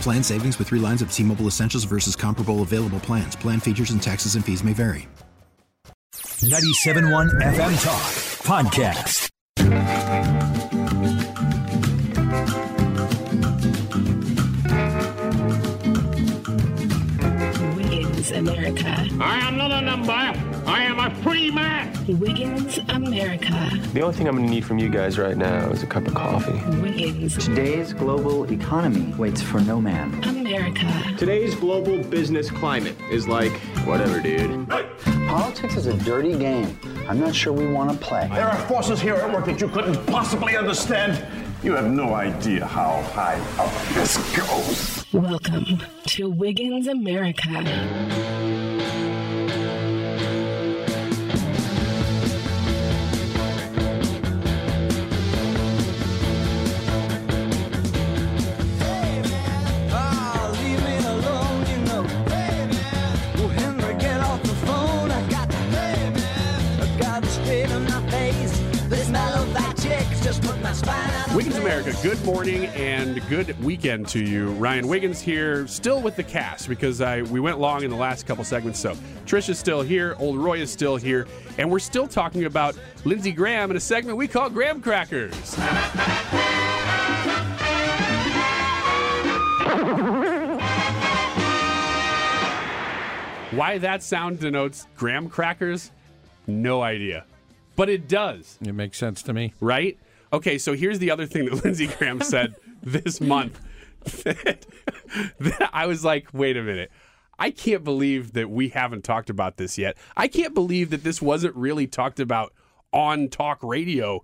Plan savings with three lines of T Mobile Essentials versus comparable available plans. Plan features and taxes and fees may vary. 97.1 FM Talk Podcast. Wiggins America. I am not a number. I am a free man. Wiggins America. The only thing I'm going to need from you guys right now is a cup of coffee. Wiggins Today's global economy waits for no man. America. Today's global business climate is like, whatever, dude. Politics is a dirty game. I'm not sure we want to play. There are forces here at work that you couldn't possibly understand. You have no idea how high up this goes. Welcome to Wiggins America. America, good morning and good weekend to you. Ryan Wiggins here, still with the cast because I we went long in the last couple segments. So Trish is still here, Old Roy is still here, and we're still talking about Lindsey Graham in a segment we call Graham Crackers. Why that sound denotes graham crackers, no idea. But it does. It makes sense to me. Right? Okay, so here's the other thing that Lindsey Graham said this month. That, that I was like, wait a minute. I can't believe that we haven't talked about this yet. I can't believe that this wasn't really talked about on talk radio.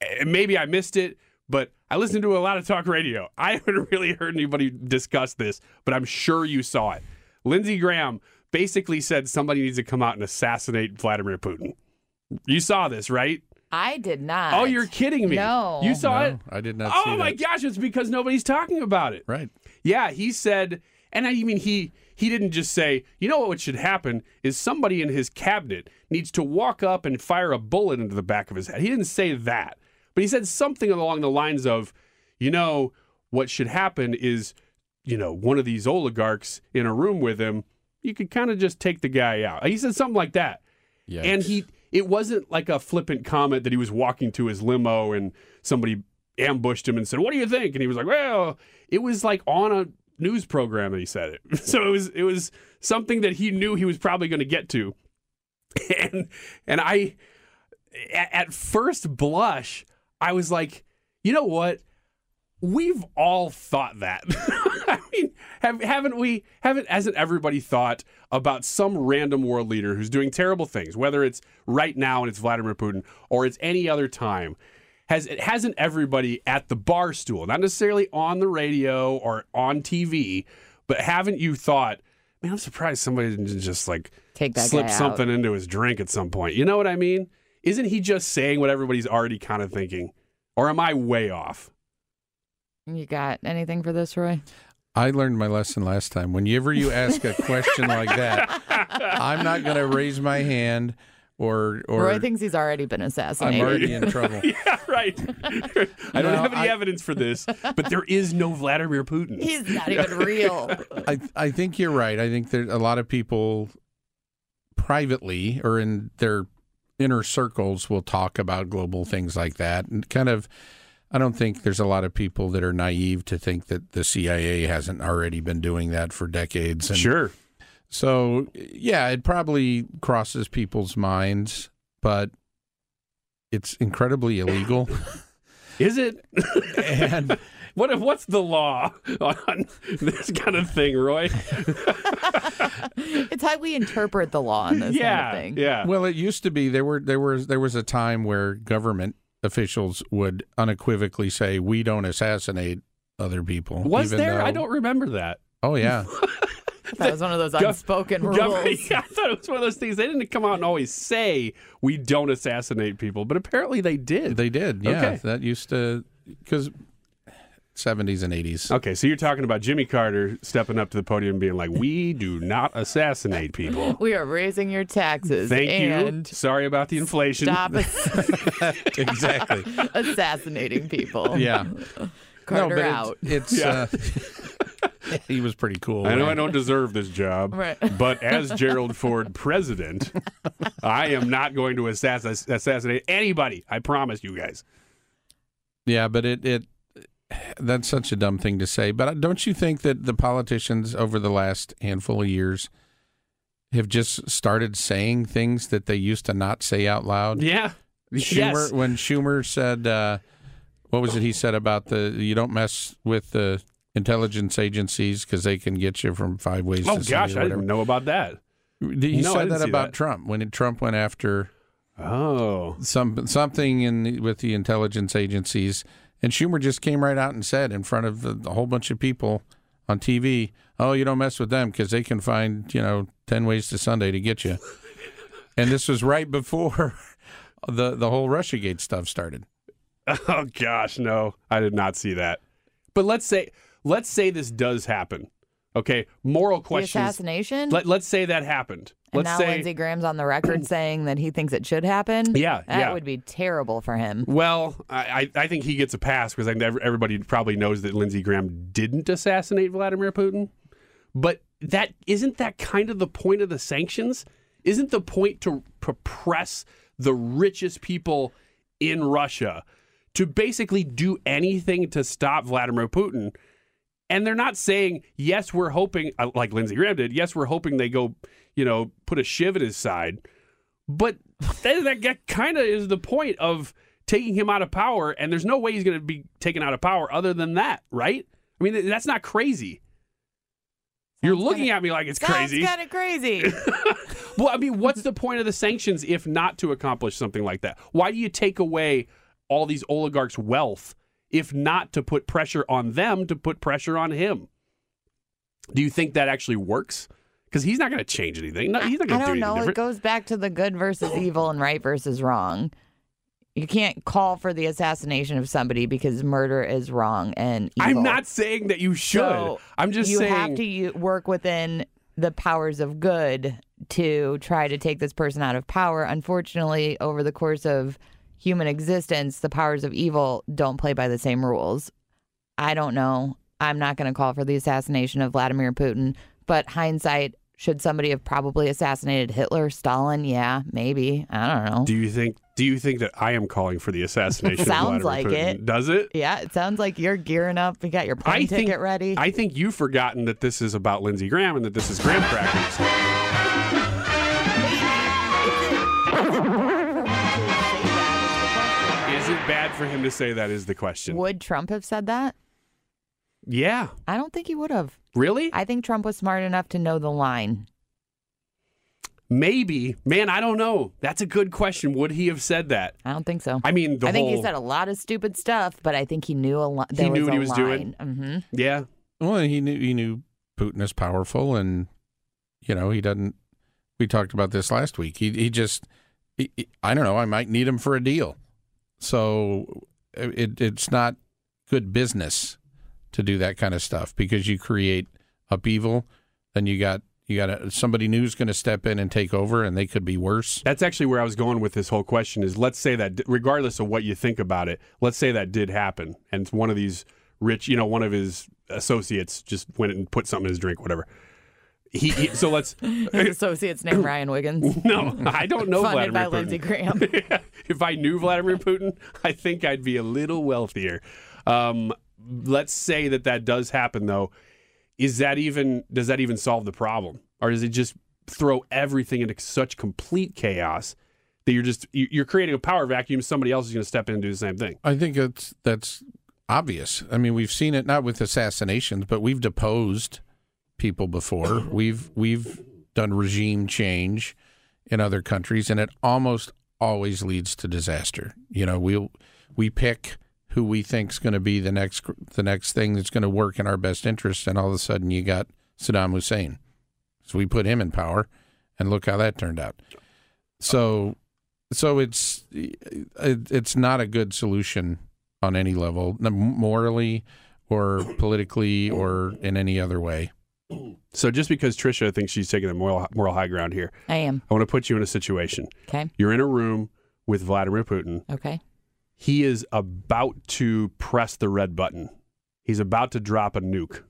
Eh, Maybe I missed it, but I listen to a lot of talk radio. I haven't really heard anybody discuss this, but I'm sure you saw it. Lindsey Graham basically said somebody needs to come out and assassinate Vladimir Putin. You saw this, right? I did not. Oh, you're kidding me. No. You saw No, it? I did not Oh see my that. gosh, it's because nobody's talking about it. Right. Yeah, he said, and I mean he he didn't just say, you know what should happen is somebody in his cabinet needs to walk up and fire a bullet into the back of his head. He didn't say that. But he said something along the lines of, you know, what should happen is, you know, one of these oligarchs in a room with him, you could kind of just take the guy out. He said something like that. Yeah. And he it wasn't like a flippant comment that he was walking to his limo and somebody ambushed him and said, "What do you think?" And he was like, "Well," it was like on a news program that he said it. So it was it was something that he knew he was probably going to get to. And and I at, at first blush, I was like, "You know what? We've all thought that." I mean, have, haven't we? Haven't hasn't everybody thought about some random world leader who's doing terrible things, whether it's right now and it's Vladimir Putin or it's any other time? Has it hasn't everybody at the bar stool, not necessarily on the radio or on TV, but haven't you thought, man, I'm surprised somebody didn't just like Take that slip something into his drink at some point. You know what I mean? Isn't he just saying what everybody's already kind of thinking? Or am I way off? You got anything for this, Roy? I learned my lesson last time. Whenever you ask a question like that, I'm not going to raise my hand or or Roy thinks he's already been assassinated. I'm already in trouble. yeah, right. I don't No, have any I- evidence for this, but there is no Vladimir Putin. He's not even real. I I think you're right. I think there a lot of people privately or in their inner circles will talk about global things like that and kind of I don't think there's a lot of people that are naive to think that the CIA hasn't already been doing that for decades. And Sure. So, yeah, it probably crosses people's minds, but it's incredibly illegal. Is it? and what if what's the law on this kind of thing, Roy? It's how we interpret the law on this yeah, kind of thing. yeah. Well, it used to be there were there was there was a time where government officials would unequivocally say we don't assassinate other people. Was even there? I don't remember that. Oh yeah. That was one of those Gov- unspoken rules. Gov- yeah, I thought it was one of those things. They didn't come out and always say we don't assassinate people, but apparently they did. They did. Yeah, Okay. that used to because 70s and 80s. Okay, so you're talking about Jimmy Carter stepping up to the podium and being like, "We do not assassinate people." We are raising your taxes. Thank and you. Sorry about the inflation. Stop ass- exactly. assassinating people. Yeah. Carter no, but out. It's, it's Yeah. uh, he was pretty cool. I know right? I don't deserve this job, Right. but as Gerald Ford president, I am not going to assass- assassinate anybody. I promise you guys. Yeah, but it it that's such a dumb thing to say. But don't you think that the politicians over the last handful of years have just started saying things that they used to not say out loud? Yeah. Schumer Yes. when Schumer said uh, what was it he said about the you don't mess with the intelligence agencies because they can get you from five ways Oh gosh, I didn't know about that. He No, said that about that. Trump when Trump went after Oh, some something in the, with the intelligence agencies, and Schumer just came right out and said in front of a, a whole bunch of people on TV, "Oh, you don't mess with them because they can find you know ten ways to Sunday to get you." and this was right before the the whole RussiaGate stuff started. oh gosh, no, I did not see that. But let's say let's say this does happen. Okay, moral The questions. assassination? Let, let's say that happened. And Let's now say Lindsey Graham's on the record saying that he thinks it should happen. Yeah, that yeah. would be terrible for him. Well, I, I think he gets a pass because everybody probably knows that Lindsey Graham didn't assassinate Vladimir Putin. But that isn't that kind of the point of the sanctions? Isn't the point to suppress the richest people in Russia to basically do anything to stop Vladimir Putin? And they're not saying, yes, we're hoping, uh, like Lindsey Graham did, yes, we're hoping they go, you know, put a shiv at his side. But that, that, that kind of is the point of taking him out of power. And there's no way he's going to be taken out of power other than that, right? I mean, that's not crazy. You're looking at me like it's crazy. Kind of crazy. Well, I mean, what's the point of the sanctions if not to accomplish something like that? Why do you take away all these oligarchs' wealth if not to put pressure on them to put pressure on him? Do you think that actually works? Because he's not going to change anything. No, he's not I going to do don't know. It goes back to the good versus evil and right versus wrong. You can't call for the assassination of somebody because murder is wrong and evil. I'm not saying that you should. So I'm just you saying you have to u- work within the powers of good to try to take this person out of power. Unfortunately, over the course of human existence, the powers of evil don't play by the same rules. I don't know. I'm not going to call for the assassination of Vladimir Putin, but hindsight, should somebody have probably assassinated Hitler, Stalin? Yeah, maybe. I don't know. Do you think? Do you think that I am calling for the assassination? Sounds of like Putin? it. Does it? yeah, it sounds like you're gearing up. You got your plane I think, ticket ready. I think you've forgotten that this is about Lindsey Graham and that this is Graham crackers. Is it bad for him to say that? Is the question? Would Trump have said that? Yeah. I don't think he would have. Really? I think Trump was smart enough to know the line. Maybe. Man, I don't know. That's a good question. Would he have said that? I don't think so. I mean, the I think whole. he said a lot of stupid stuff, but I think he knew a lot. He knew what he was doing? hmm yeah. Well, he knew he knew Putin is powerful, and you know he doesn't. We talked about this last week. He he just he, he- I don't know. I might need him for a deal, so it it's not good business to do that kind of stuff because you create upheaval. Then you got you got a, somebody new is going to step in and take over, and they could be worse. That's actually where I was going with this whole question is let's say that regardless of what you think about it, let's say that did happen and one of these rich, you know, one of his associates just went and put something in his drink, whatever. he, he so let's His associate's name Ryan Wiggins. no, I don't know Funded Vladimir by Lindsey Graham. if I knew Vladimir Putin, I think I'd be a little wealthier. Um, let's say that that does happen, though. Is that even does that even solve the problem, or does it just throw everything into such complete chaos that you're just you- you're creating a power vacuum? Somebody else is going to step in and do the same thing. I think it's that's obvious. I mean, we've seen it not with assassinations, but we've deposed people before. we've we've done regime change in other countries, and it almost always leads to disaster. You know, we we pick who we think is going to be the next the next thing that's going to work in our best interest, and all of a sudden you got Saddam Hussein. So we put him in power, and look how that turned out. So, so it's it, it's not a good solution on any level, morally or politically or in any other way. So just because Trisha thinks she's taking the moral moral high ground here, I am. I want to put you in a situation. Okay. You're in a room with Vladimir Putin. Okay. He is about to press the red button. He's about to drop a nuke.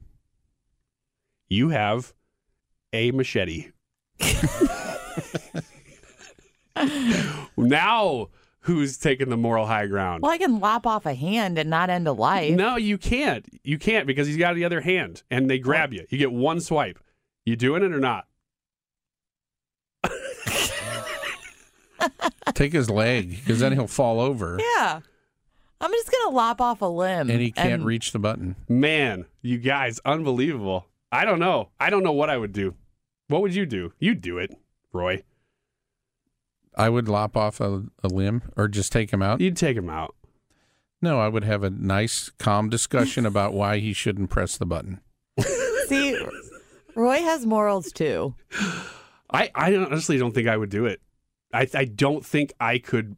You have a machete. now, who's taking the moral high ground? Well, I can lop off a hand and not end a life. No, you can't. You can't because he's got the other hand and they grab you. You get one swipe. You doing it or not? Take his leg because then he'll fall over Yeah. I'm just gonna lop off a limb. and he can't reach the button. Man, you guys, unbelievable. I don't know. I don't know what I would do. What would you do? You'd do it, Roy. I would lop off a, a limb or just take him out. You'd take him out. No, I would have a nice, calm discussion about why he shouldn't press the button. See, Roy has morals too. I, I honestly don't think I would do it. I, I don't think I could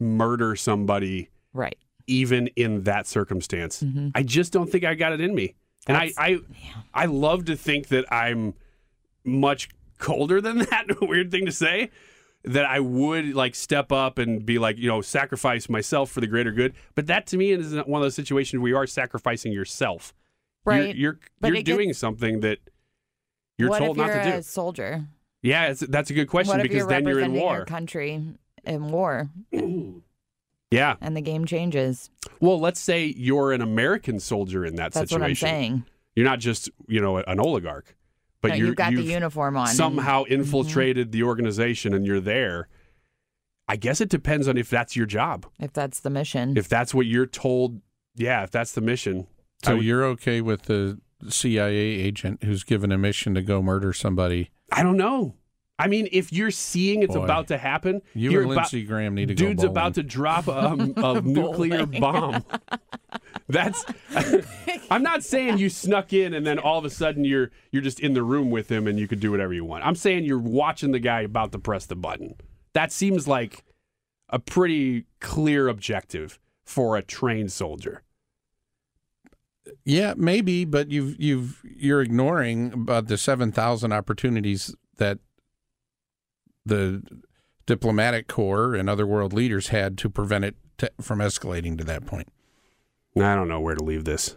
murder somebody Right. even in that circumstance. Mm-hmm. I just don't think I got it in me. And I, I, I love to think that I'm much colder than that. Weird thing to say. That I would like step up and be like, you know, sacrifice myself for the greater good. But that to me is one of those situations where you are sacrificing yourself. You're- Right. You're But you're, it gets- doing something that you're told not you're to do. a soldier? Yeah, it's, that's a good question what if because you're then you're in war. your country in war Yeah. and the game changes? Well, let's say you're an American soldier in that That's situation. what I'm saying. You're not just, you know, an oligarch, but No, you're, you've got the you've uniform on and- Somehow Mhm. infiltrated the organization and you're there. I guess it depends on if that's your job. If that's the mission. If that's what you're told, yeah, if that's the mission. So would- you're okay with the CIA agent who's given a mission to go murder somebody? I don't know. I mean, if you're seeing it's Boy. about to happen, You you're and about- Lindsey Graham need to go dude's about to drop a, um, a nuclear bomb. That's. I'm not saying you snuck in and then all of a sudden you're you're just in the room with him and you could do whatever you want. I'm saying you're watching the guy about to press the button. That seems like a pretty clear objective for a trained soldier. Yeah, maybe, but you've you've you're ignoring about the seven thousand opportunities that the diplomatic corps and other world leaders had to prevent it to, from escalating to that point. I don't know where to leave this.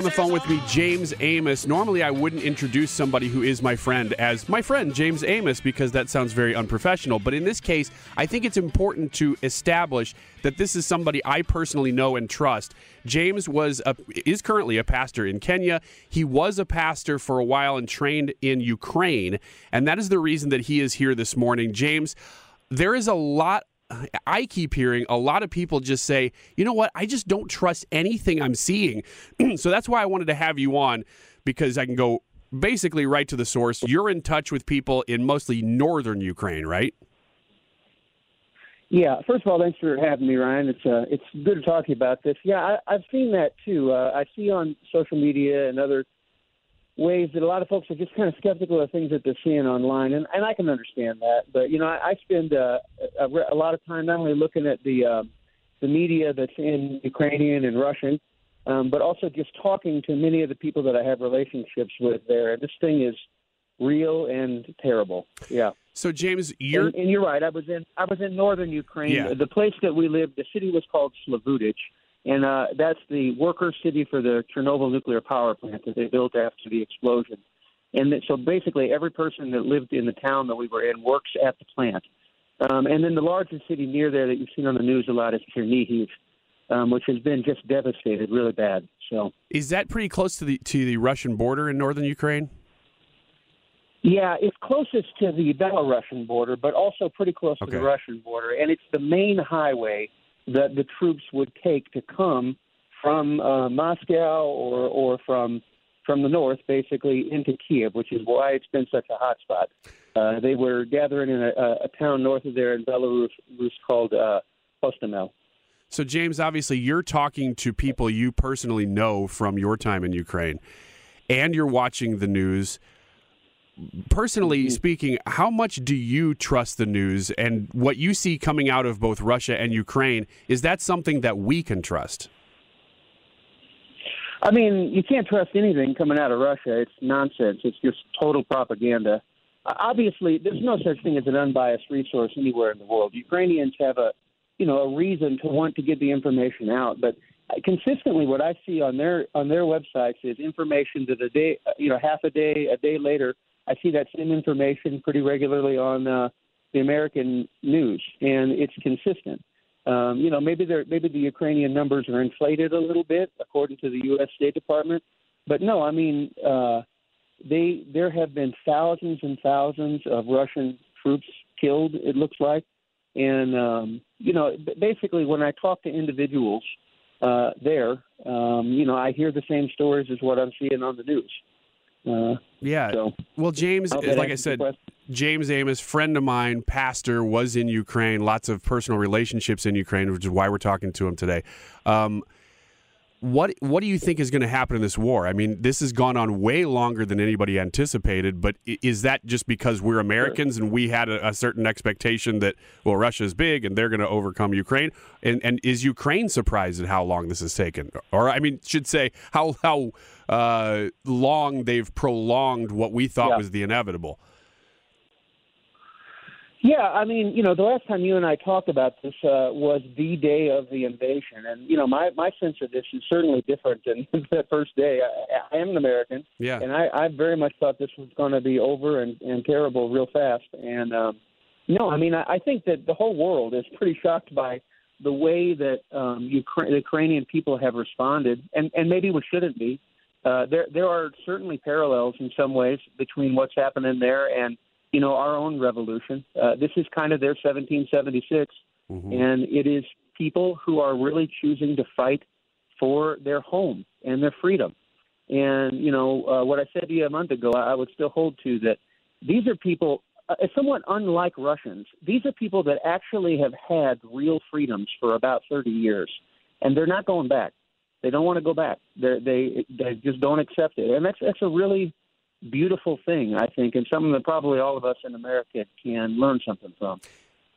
On the phone with me, James Amos. Normally, I wouldn't introduce somebody who is my friend as my friend, James Amos, because that sounds very unprofessional. But in this case, I think it's important to establish that this is somebody I personally know and trust. James was a, is currently a pastor in Kenya. He was a pastor for a while and trained in Ukraine, and that is the reason that he is here this morning. James, there is a lot I keep hearing a lot of people just say, you know what, I just don't trust anything I'm seeing. so that's why I wanted to have you on because I can go basically right to the source. You're in touch with people in mostly northern Ukraine, right? Yeah. First of all, thanks for having me, Ryan. It's uh, it's good to talk to you about this. Yeah, I, I've seen that too. Uh, I see on social media and other ways that a lot of folks are just kind of skeptical of things that they're seeing online, and, and I can understand that. But you know, I, I spend uh, a, a lot of time not only looking at the uh, the media that's in Ukrainian and Russian, um, but also just talking to many of the people that I have relationships with there. And this thing is real and terrible. Yeah. So James, you're and, and you're right. I was in I was in northern Ukraine. Yeah. The place that we lived, the city was called Slavutich and uh, that's the worker city for the Chernobyl nuclear power plant that they built after the explosion. And that, so basically, every person that lived in the town that we were in works at the plant. Um, and then the largest city near there that you've seen on the news a lot is Chernihiv, um, which has been just devastated really bad. So is that pretty close to the to the Russian border in northern Ukraine? Yeah, it's closest to the Belarusian border, but also pretty close okay. to the Russian border, and it's the main highway that the troops would take to come from uh, Moscow or or from from the north, basically into Kiev, which is why it's been such a hot spot. Uh, they were gathering in a, a town north of there in Belarus called uh, Hostomel. So, James, obviously, you're talking to people you personally know from your time in Ukraine, and you're watching the news personally mm-hmm. speaking, how much do you trust the news and what you see coming out of both Russia and Ukraine? Is that something that we can trust? I mean, you can't trust anything coming out of Russia. It's nonsense. It's just total propaganda. Obviously, there's no such thing as an unbiased resource anywhere in the world. Ukrainians have a, you know, a reason to want to get the information out, but consistently what I see on their on their websites is information that a day, you know, half a day, a day later, I see that same information pretty regularly on uh, the American news, and it's consistent. Um, you know, maybe they maybe the Ukrainian numbers are inflated a little bit according to the U.S. State Department, but no, I mean, uh, they there have been thousands and thousands of Russian troops killed. It looks like, and um, you know, basically, when I talk to individuals uh, there, um, you know, I hear the same stories as what I'm seeing on the news. Uh, yeah. So, well, James, like I said, James Amos, friend of mine, pastor, was in Ukraine. Lots of personal relationships in Ukraine, which is why we're talking to him today. Um, what what do you think is going to happen in this war? I mean, this has gone on way longer than anybody anticipated. But is that just because we're Americans and we had a, a certain expectation that well, Russia is big and they're going to overcome Ukraine? And and is Ukraine surprised at how long this has taken? Or I mean, should say how how uh, long they've prolonged what we thought yeah. was the inevitable. Yeah, I mean, you know, the last time you and I talked about this uh, was the day of the invasion, and you know, my my sense of this is certainly different than the first day. I, I am an American, yeah, and I, I very much thought this was going to be over and, and terrible real fast. And um, no, I mean, I, I think that the whole world is pretty shocked by the way that um, Ukra- the Ukrainian people have responded, and and maybe we shouldn't be. Uh, there there are certainly parallels in some ways between what's happening there and you know, our own revolution. Uh, this is kind of their 1776, Mm-hmm. and it is people who are really choosing to fight for their home and their freedom. And you know, uh, what I said to you a month ago, I, I would still hold to that. These are people, uh, somewhat unlike Russians. These are people that actually have had real freedoms for about 30 years, and they're not going back. They don't want to go back. They're, they they just don't accept it, and that's that's a really beautiful thing, I think, and something that probably all of us in America can learn something from.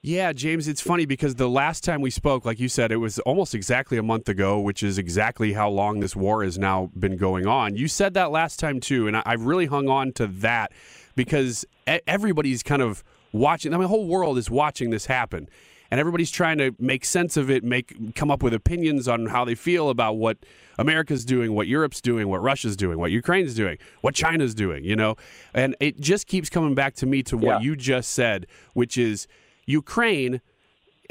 Yeah, James, it's funny because the last time we spoke, like you said, it was almost exactly a month ago, which is exactly how long this war has now been going on. You said that last time too, and I, I've really hung on to that because everybody's kind of watching. I mean, the whole world is watching this happen, and everybody's trying to make sense of it, make come up with opinions on how they feel about what America's doing, what Europe's doing, what Russia's doing, what Ukraine's doing, what China's doing. You know, and it just keeps coming back to me to what Yeah. you just said, which is Ukraine.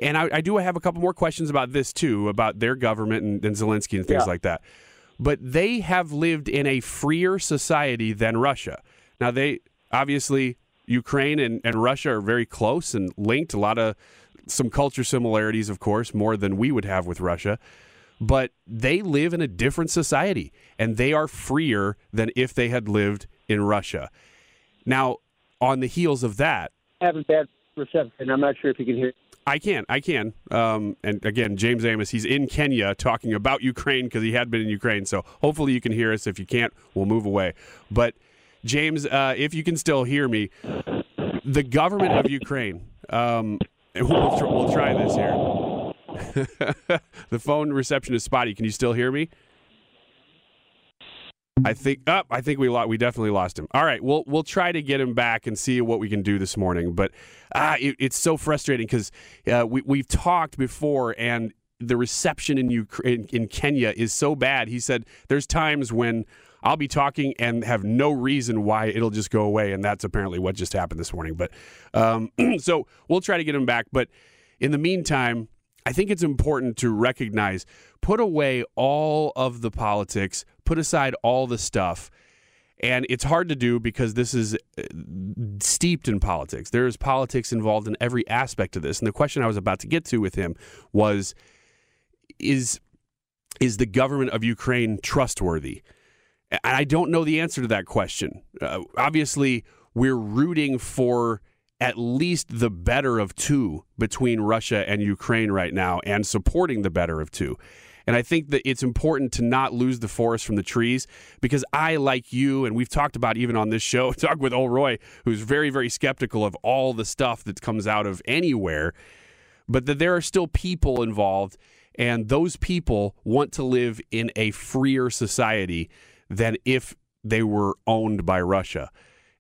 And I, I do have a couple more questions about this too, about their government and, and Zelensky and things Yeah. like that. But they have lived in a freer society than Russia. Now, they obviously, Ukraine and, and Russia are very close and linked. A lot of some culture similarities, of course, more than we would have with Russia. But they live in a different society and they are freer than if they had lived in Russia. Now, on the heels of that, Having bad reception. I'm not sure if you can hear. I can, I can. Um, and again, James Amos, he's in Kenya talking about Ukraine because he had been in Ukraine. So hopefully you can hear us. If you can't, we'll move away. But James, uh, if you can still hear me, the government of Ukraine. Um, and we'll, tr- we'll try this here. the phone reception is spotty. Can you still hear me? I think up. I think we lo- we definitely lost him. All right, we'll we'll try to get him back and see what we can do this morning. But ah, it, it's so frustrating because uh, we we've talked before, and the reception in Ukraine in Kenya is so bad. He said there's times when I'll be talking and have no reason why it'll just go away, and that's apparently what just happened this morning. But um, so we'll try to get him back. But in the meantime, I think it's important to recognize, put away all of the politics, put aside all the stuff. And it's hard to do because this is uh, steeped in politics. There is politics involved in every aspect of this. And the question I was about to get to with him was is is the government of Ukraine trustworthy? And I don't know the answer to that question. Uh, obviously, we're rooting for at least the better of two between Russia and Ukraine right now and supporting the better of two. And I think that it's important to not lose the forest from the trees because I, like you, and we've talked about even on this show, talk with Roy, who's very, very skeptical of all the stuff that comes out of anywhere, but that there are still people involved, and those people want to live in a freer society than if they were owned by Russia.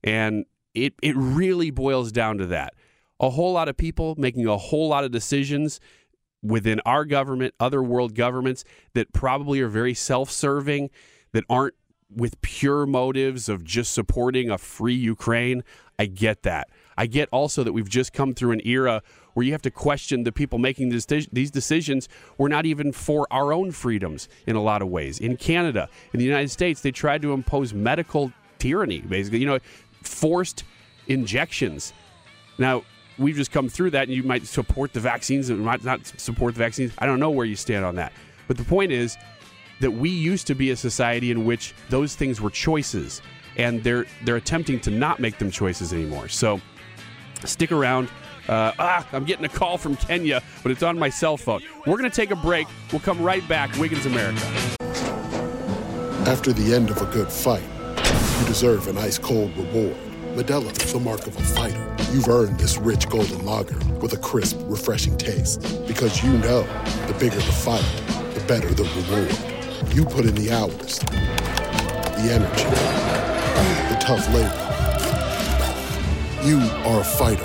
And it, it really boils down to that. A whole lot of people making a whole lot of decisions within our government, other world governments that probably are very self serving, that aren't with pure motives of just supporting a free Ukraine. I get that. I get also that we've just come through an era where you have to question the people making this, these decisions were not even for our own freedoms in a lot of ways. In Canada, in the United States, they tried to impose medical tyranny, basically, you know, forced injections. Now, we've just come through that, and you might support the vaccines and might not support the vaccines. I don't know where you stand on that. But the point is that we used to be a society in which those things were choices, and they're they're attempting to not make them choices anymore. So stick around. Uh, ah, I'm getting a call from Kenya, but it's on my cell phone. We're going to take a break. We'll come right back. Wiggins America. After the end of a good fight, you deserve an ice cold reward. Modelo is the mark of a fighter. You've earned this rich golden lager with a crisp, refreshing taste. Because you know the bigger the fight, the better the reward. You put in the hours, the energy, the tough labor. You are a fighter,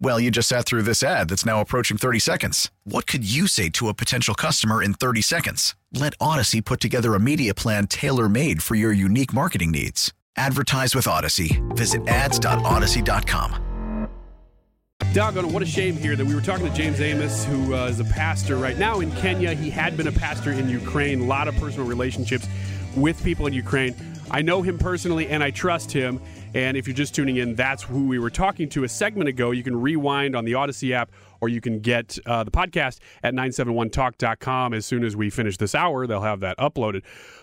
Well, you just sat through this ad that's now approaching 30 seconds. What could you say to a potential customer in 30 seconds? Let Audacy put together a media plan tailor made for your unique marketing needs. Advertise with Audacy. Visit ads.audacy.com. Doggone, what a shame here that we were talking to James Amos, who uh, is a pastor right now in Kenya. He had been a pastor in Ukraine, a lot of personal relationships with people in Ukraine. I know him personally and I trust him. And if you're just tuning in, that's who we were talking to a segment ago. You can rewind on the Audacy app or you can get uh, the podcast at 971talk.com. As soon as we finish this hour, they'll have that uploaded.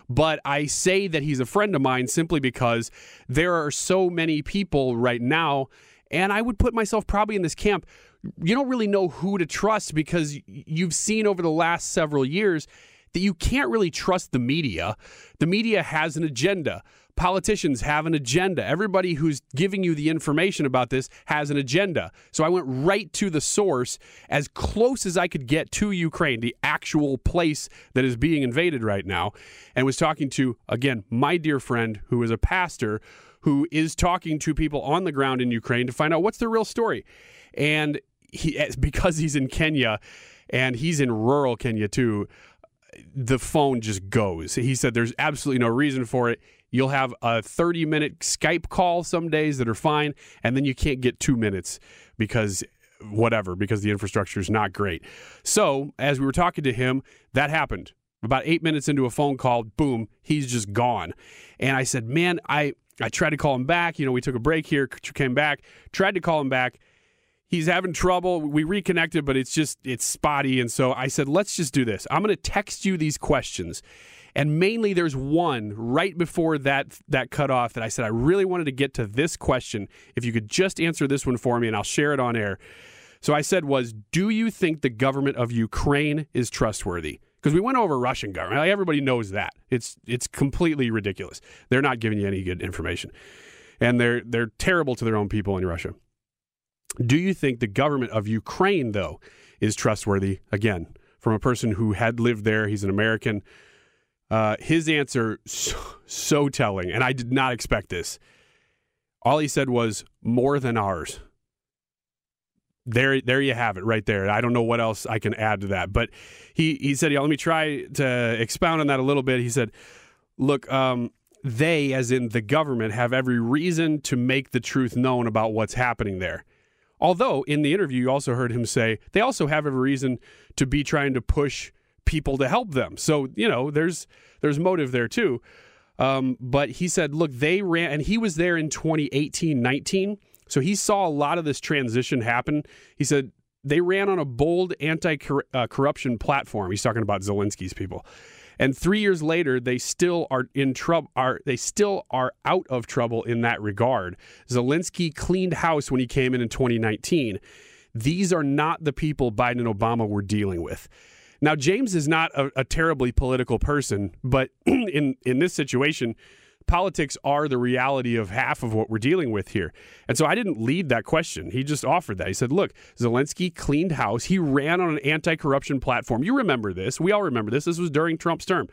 But I say that he's a friend of mine simply because there are so many people right now, and I would put myself probably in this camp. You don't really know who to trust because you've seen over the last several years that you can't really trust the media. The media has an agenda. Politicians have an agenda. Everybody who's giving you the information about this has an agenda. So I went right to the source as close as I could get to Ukraine, the actual place that is being invaded right now, and was talking to, again, my dear friend who is a pastor who is talking to people on the ground in Ukraine to find out what's the real story. And he, because he's in Kenya and he's in rural Kenya too, the phone just goes. He said there's absolutely no reason for it. You'll have a 30 minute Skype call some days that are fine, and then you can't get two minutes because whatever, because the infrastructure is not great. So, as we were talking to him, that happened. About eight minutes into a phone call, boom, he's just gone. And I said, Man, I, I tried to call him back. You know, we took a break here, came back, tried to call him back he's having trouble. We reconnected, but it's just it's spotty. And so I said, let's just do this. I'm going to text you these questions. And mainly there's one right before that that cutoff that I said I really wanted to get to this question. If you could just answer this one for me and I'll share it on air. So I said was, do you think the government of Ukraine is trustworthy? Because we went over Russian government. Like everybody knows that. It's it's completely ridiculous. They're not giving you any good information. And they're they're terrible to their own people in Russia. Do you think the government of Ukraine, though, is trustworthy? Again, from a person who had lived there, he's an American. Uh, his answer so, so telling, and I did not expect this. All he said was more than ours. There, there you have it, right there. I don't know what else I can add to that, but he he said, "Yeah, let me try to expound on that a little bit." He said, "Look, um, they, as in the government, have every reason to make the truth known about what's happening there." Although in the interview, you also heard him say they also have every reason to be trying to push people to help them. So you know, there's there's motive there too. Um, but he said, look, they ran, and he was there in 2018, 19. So he saw a lot of this transition happen. He said they ran on a bold anti corruption platform. He's talking about Zelensky's people. And three years later, they still are in trouble. Are they still are out of trouble in that regard? Zelensky cleaned house when he came in in 2019. These are not the people Biden and Obama were dealing with. Now, James is not a, a terribly political person, but in in this situation, politics are the reality of half of what we're dealing with here. And so I didn't lead that question. He just offered that. He said, look, Zelensky cleaned house. He ran on an anti corruption platform. You remember this. We all remember this. This was during Trump's term.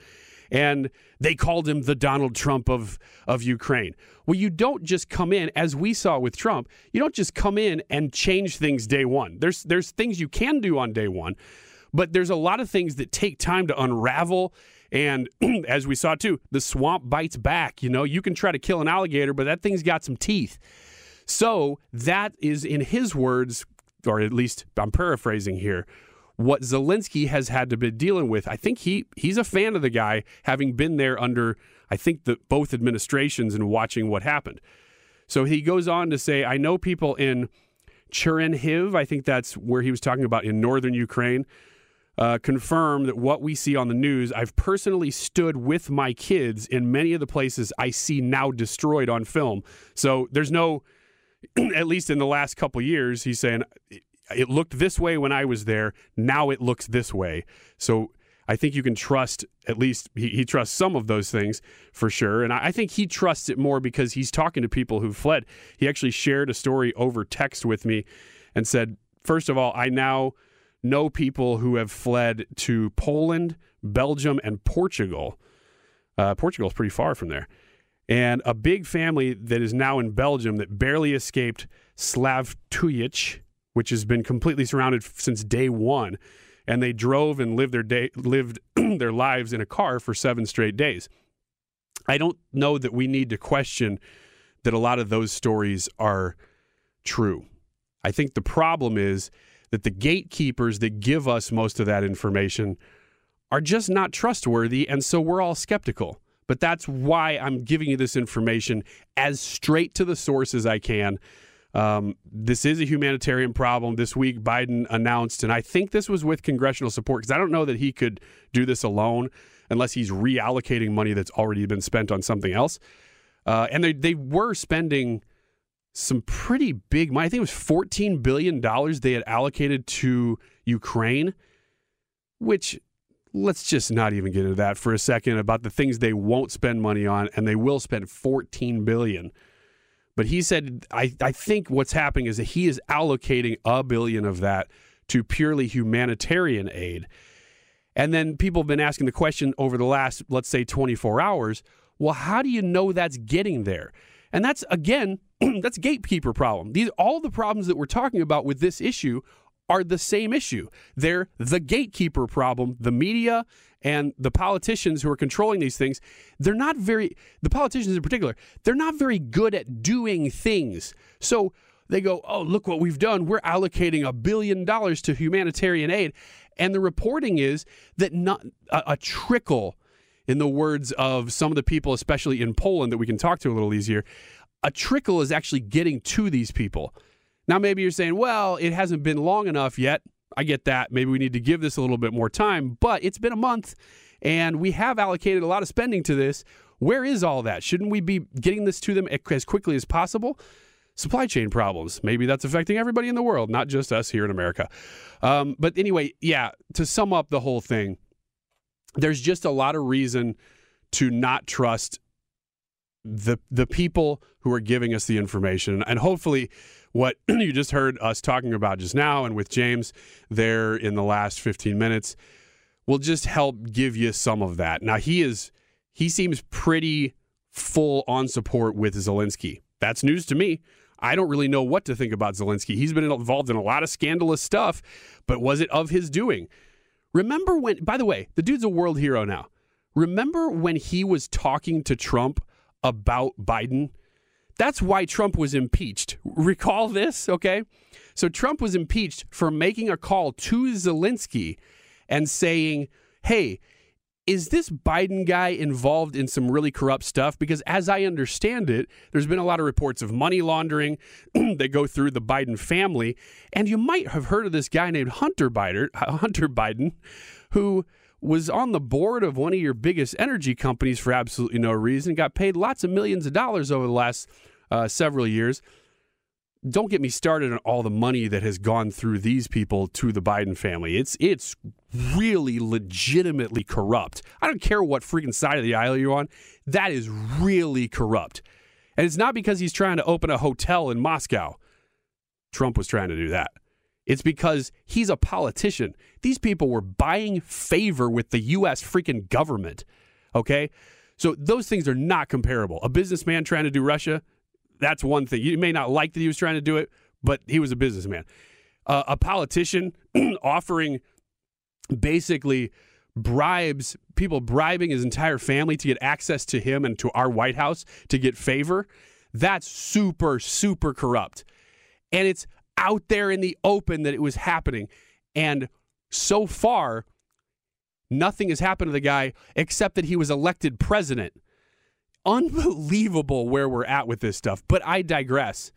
And they called him the Donald Trump of, of Ukraine. Well, you don't just come in, as we saw with Trump, you don't just come in and change things day one. There's, there's things you can do on day one, but there's a lot of things that take time to unravel and as we saw too, the swamp bites back. You know, you can try to kill an alligator, but that thing's got some teeth. So that is, in his words, or at least I'm paraphrasing here, what Zelensky has had to be dealing with. I think he he's a fan of the guy, having been there under I think the both administrations and watching what happened. So he goes on to say, I know people in Chernihiv, I think that's where he was talking about in northern Ukraine, uh, confirm that what we see on the news, I've personally stood with my kids in many of the places I see now destroyed on film. So there's no, at least in the last couple years, he's saying it looked this way when I was there. Now it looks this way. So I think you can trust at least he, he trusts some of those things for sure. And I, I think he trusts it more because he's talking to people who fled. He actually shared a story over text with me and said, first of all, I now know people who have fled to Poland, Belgium, and Portugal. Uh, Portugal is pretty far from there. And a big family that is now in Belgium that barely escaped Slavutich, which has been completely surrounded since day one, and they drove and lived their day lived their lives in a car for seven straight days. I don't know that we need to question that a lot of those stories are true. I think the problem is that the gatekeepers that give us most of that information are just not trustworthy, and so we're all skeptical. But that's why I'm giving you this information as straight to the source as I can. Um, this is a humanitarian problem. This week, Biden announced, and I think this was with congressional support because I don't know that he could do this alone unless he's reallocating money that's already been spent on something else. Uh, and they, they were spending some pretty big money. I think it was $14 billion they had allocated to Ukraine, which let's just not even get into that for a second about the things they won't spend money on and they will spend 14 billion but he said I, I think what's happening is that he is allocating a billion of that to purely humanitarian aid and then people have been asking the question over the last let's say 24 hours well how do you know that's getting there and that's again that's gatekeeper problem these all the problems that we're talking about with this issue are the same issue. They're the gatekeeper problem. The media and the politicians who are controlling these things, they're not very, the politicians in particular, they're not very good at doing things. So they go, oh, look what we've done. We're allocating a billion dollars to humanitarian aid. And the reporting is that not a, a trickle, in the words of some of the people, especially in Poland, that we can talk to a little easier, a trickle is actually getting to these people. Now, maybe you're saying, well, it hasn't been long enough yet. I get that. Maybe we need to give this a little bit more time, but it's been a month and we have allocated a lot of spending to this. Where is all that? Shouldn't we be getting this to them as quickly as possible? Supply chain problems. Maybe that's affecting everybody in the world, not just us here in America. Um, but anyway, yeah, to sum up the whole thing, there's just a lot of reason to not trust the the people who are giving us the information and hopefully what you just heard us talking about just now and with James there in the last 15 minutes will just help give you some of that. Now he is he seems pretty full on support with Zelensky. That's news to me. I don't really know what to think about Zelensky. He's been involved in a lot of scandalous stuff, but was it of his doing? Remember when by the way, the dude's a world hero now. Remember when he was talking to Trump about Biden that's why Trump was impeached. Recall this, okay? So Trump was impeached for making a call to Zelensky and saying, hey, is this Biden guy involved in some really corrupt stuff? Because as I understand it, there's been a lot of reports of money laundering that go through the Biden family. And you might have heard of this guy named Hunter Biden, Hunter Biden, who was on the board of one of your biggest energy companies for absolutely no reason, got paid lots of millions of dollars over the last uh, several years. Don't get me started on all the money that has gone through these people to the Biden family. It's it's really legitimately corrupt. I don't care what freaking side of the aisle you're on. That is really corrupt. And it's not because he's trying to open a hotel in Moscow. Trump was trying to do that. It's because he's a politician. These people were buying favor with the U.S. freaking government. Okay? So those things are not comparable. A businessman trying to do Russia, that's one thing. You may not like that he was trying to do it, but he was a businessman. Uh, a politician offering basically bribes, people bribing his entire family to get access to him and to our White House to get favor. That's super, super corrupt. And it's out there in the open that it was happening. And so far, nothing has happened to the guy except that he was elected president. Unbelievable where we're at with this stuff. But I digress.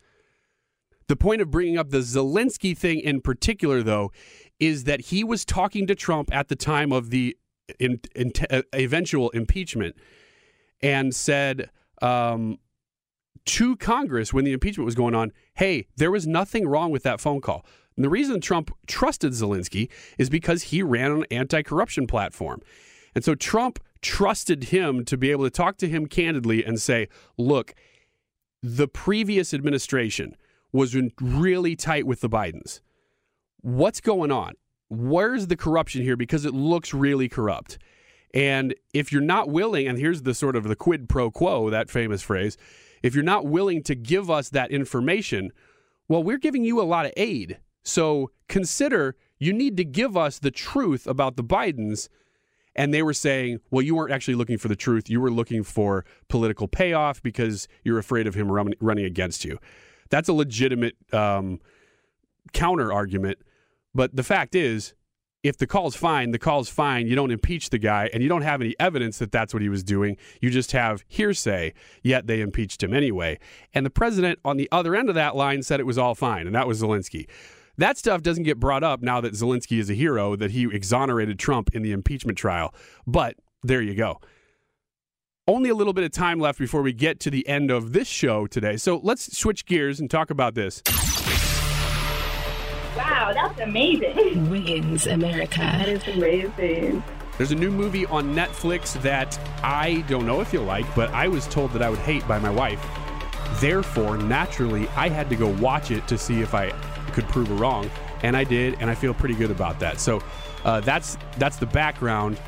The point of bringing up the Zelensky thing in particular, though, is that he was talking to Trump at the time of the in, in, uh, eventual impeachment and said, um, to Congress when the impeachment was going on, hey, there was nothing wrong with that phone call. And the reason Trump trusted Zelensky is because he ran an anti corruption platform. And so Trump trusted him to be able to talk to him candidly and say, look, the previous administration was really tight with the Bidens. What's going on? Where's the corruption here? Because it looks really corrupt. And if you're not willing, and here's the sort of the quid pro quo, that famous phrase, if you're not willing to give us that information, well, we're giving you a lot of aid. So consider you need to give us the truth about the Bidens. And they were saying, well, you weren't actually looking for the truth. You were looking for political payoff because you're afraid of him run- running against you. That's a legitimate um, counter argument. But the fact is, if the call's fine, the call's fine. You don't impeach the guy, and you don't have any evidence that that's what he was doing. You just have hearsay, yet they impeached him anyway. And the president on the other end of that line said it was all fine, and that was Zelensky. That stuff doesn't get brought up now that Zelensky is a hero, that he exonerated Trump in the impeachment trial. But there you go. Only a little bit of time left before we get to the end of this show today. So let's switch gears and talk about this. Wow, that's amazing. Wiggins America. That is amazing. There's a new movie on Netflix that I don't know if you'll like, but I was told that I would hate by my wife. Therefore, naturally, I had to go watch it to see if I could prove her wrong, and I did, and I feel pretty good about that. So uh, that's that's the background.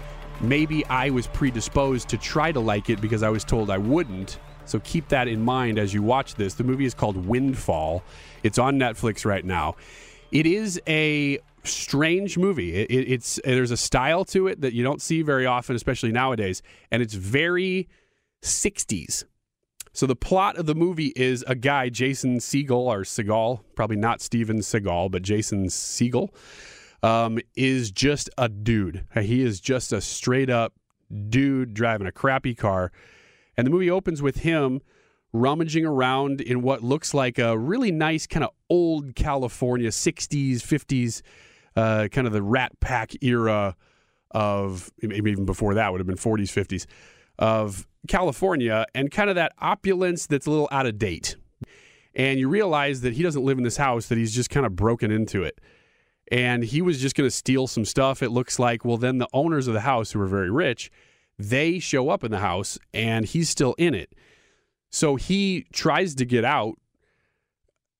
Maybe I was predisposed to try to like it because I was told I wouldn't. So keep that in mind as you watch this. The movie is called Windfall. It's on Netflix right now. It is a strange movie. It, it, it's there's a style to it that you don't see very often, especially nowadays, and it's very 60s. So the plot of the movie is a guy, Jason Segel or Seagal, probably not Steven Seagal, but Jason Segel, um, is just a dude. He is just a straight up dude driving a crappy car. And the movie opens with him rummaging around in what looks like a really nice kind of old California 60s, 50s, uh, kind of the Rat Pack era of maybe even before that would have been 40s, 50s of California and kind of that opulence that's a little out of date. And you realize that he doesn't live in this house, that he's just kind of broken into it. And he was just going to steal some stuff. It looks like, well, then the owners of the house, who are very rich, they show up in the house and he's still in it. So he tries to get out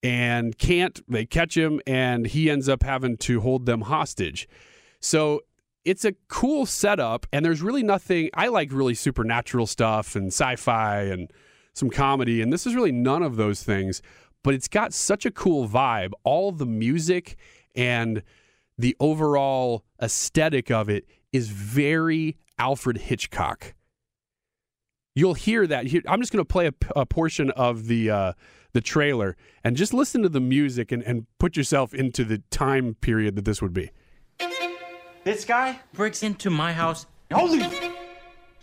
and can't. They catch him and he ends up having to hold them hostage. So it's a cool setup and there's really nothing I like really supernatural stuff and sci-fi and some comedy and this is really none of those things, but it's got such a cool vibe. All the music and the overall aesthetic of it is very Alfred Hitchcock. You'll hear that. I'm just going to play a, a, portion of the uh, the trailer and just listen to the music and, and put yourself into the time period that this would be. This guy breaks into my house. Holy!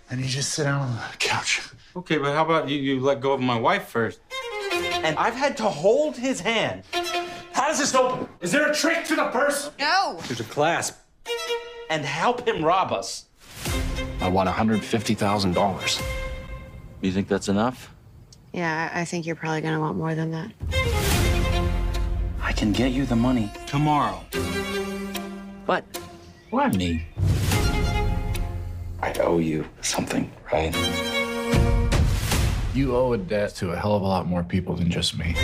And he just sit down on the couch. Okay, but how about you, you let go of my wife first? And I've had to hold his hand. How does this open? Is there a trick to the purse? No! There's a clasp. And help him rob us. I want $150,000. You think that's enough? Yeah, I think you're probably gonna want more than that. I can get you the money tomorrow. But why me? I owe you something, right? You owe a debt to a hell of a lot more people than just me.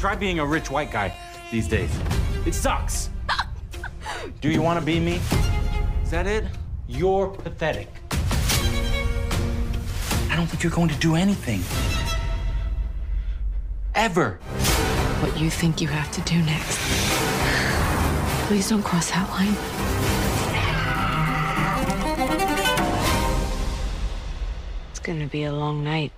Try being a rich white guy these days. It sucks. Do you want to be me? Is that it? You're pathetic. I don't think you're going to do anything. Ever. What you think you have to do next. Please don't cross that line. It's gonna be a long night.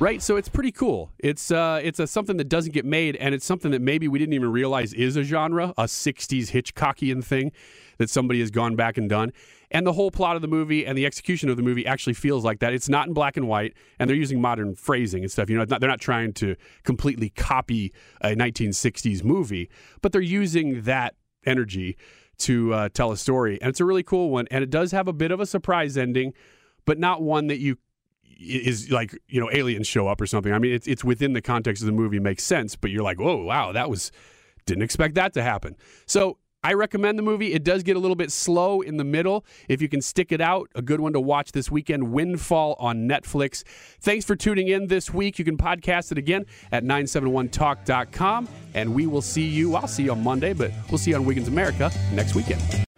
Right, so it's pretty cool. It's uh, it's a something that doesn't get made, and it's something that maybe we didn't even realize is a genre, a '60s Hitchcockian thing that somebody has gone back and done. And the whole plot of the movie and the execution of the movie actually feels like that. It's not in black and white, and they're using modern phrasing and stuff. You know, not, they're not trying to completely copy a 1960s movie, but they're using that energy to uh, tell a story, and it's a really cool one. And it does have a bit of a surprise ending, but not one that you is like you know aliens show up or something. I mean, it's it's within the context of the movie, makes sense. But you're like, whoa, wow, that was didn't expect that to happen. So I recommend the movie. It does get a little bit slow in the middle. If you can stick it out, a good one to watch this weekend Windfall on Netflix. Thanks for tuning in this week. You can podcast it again at 971talk.com. And we will see you, I'll see you on Monday, but we'll see you on Wiggins America next weekend.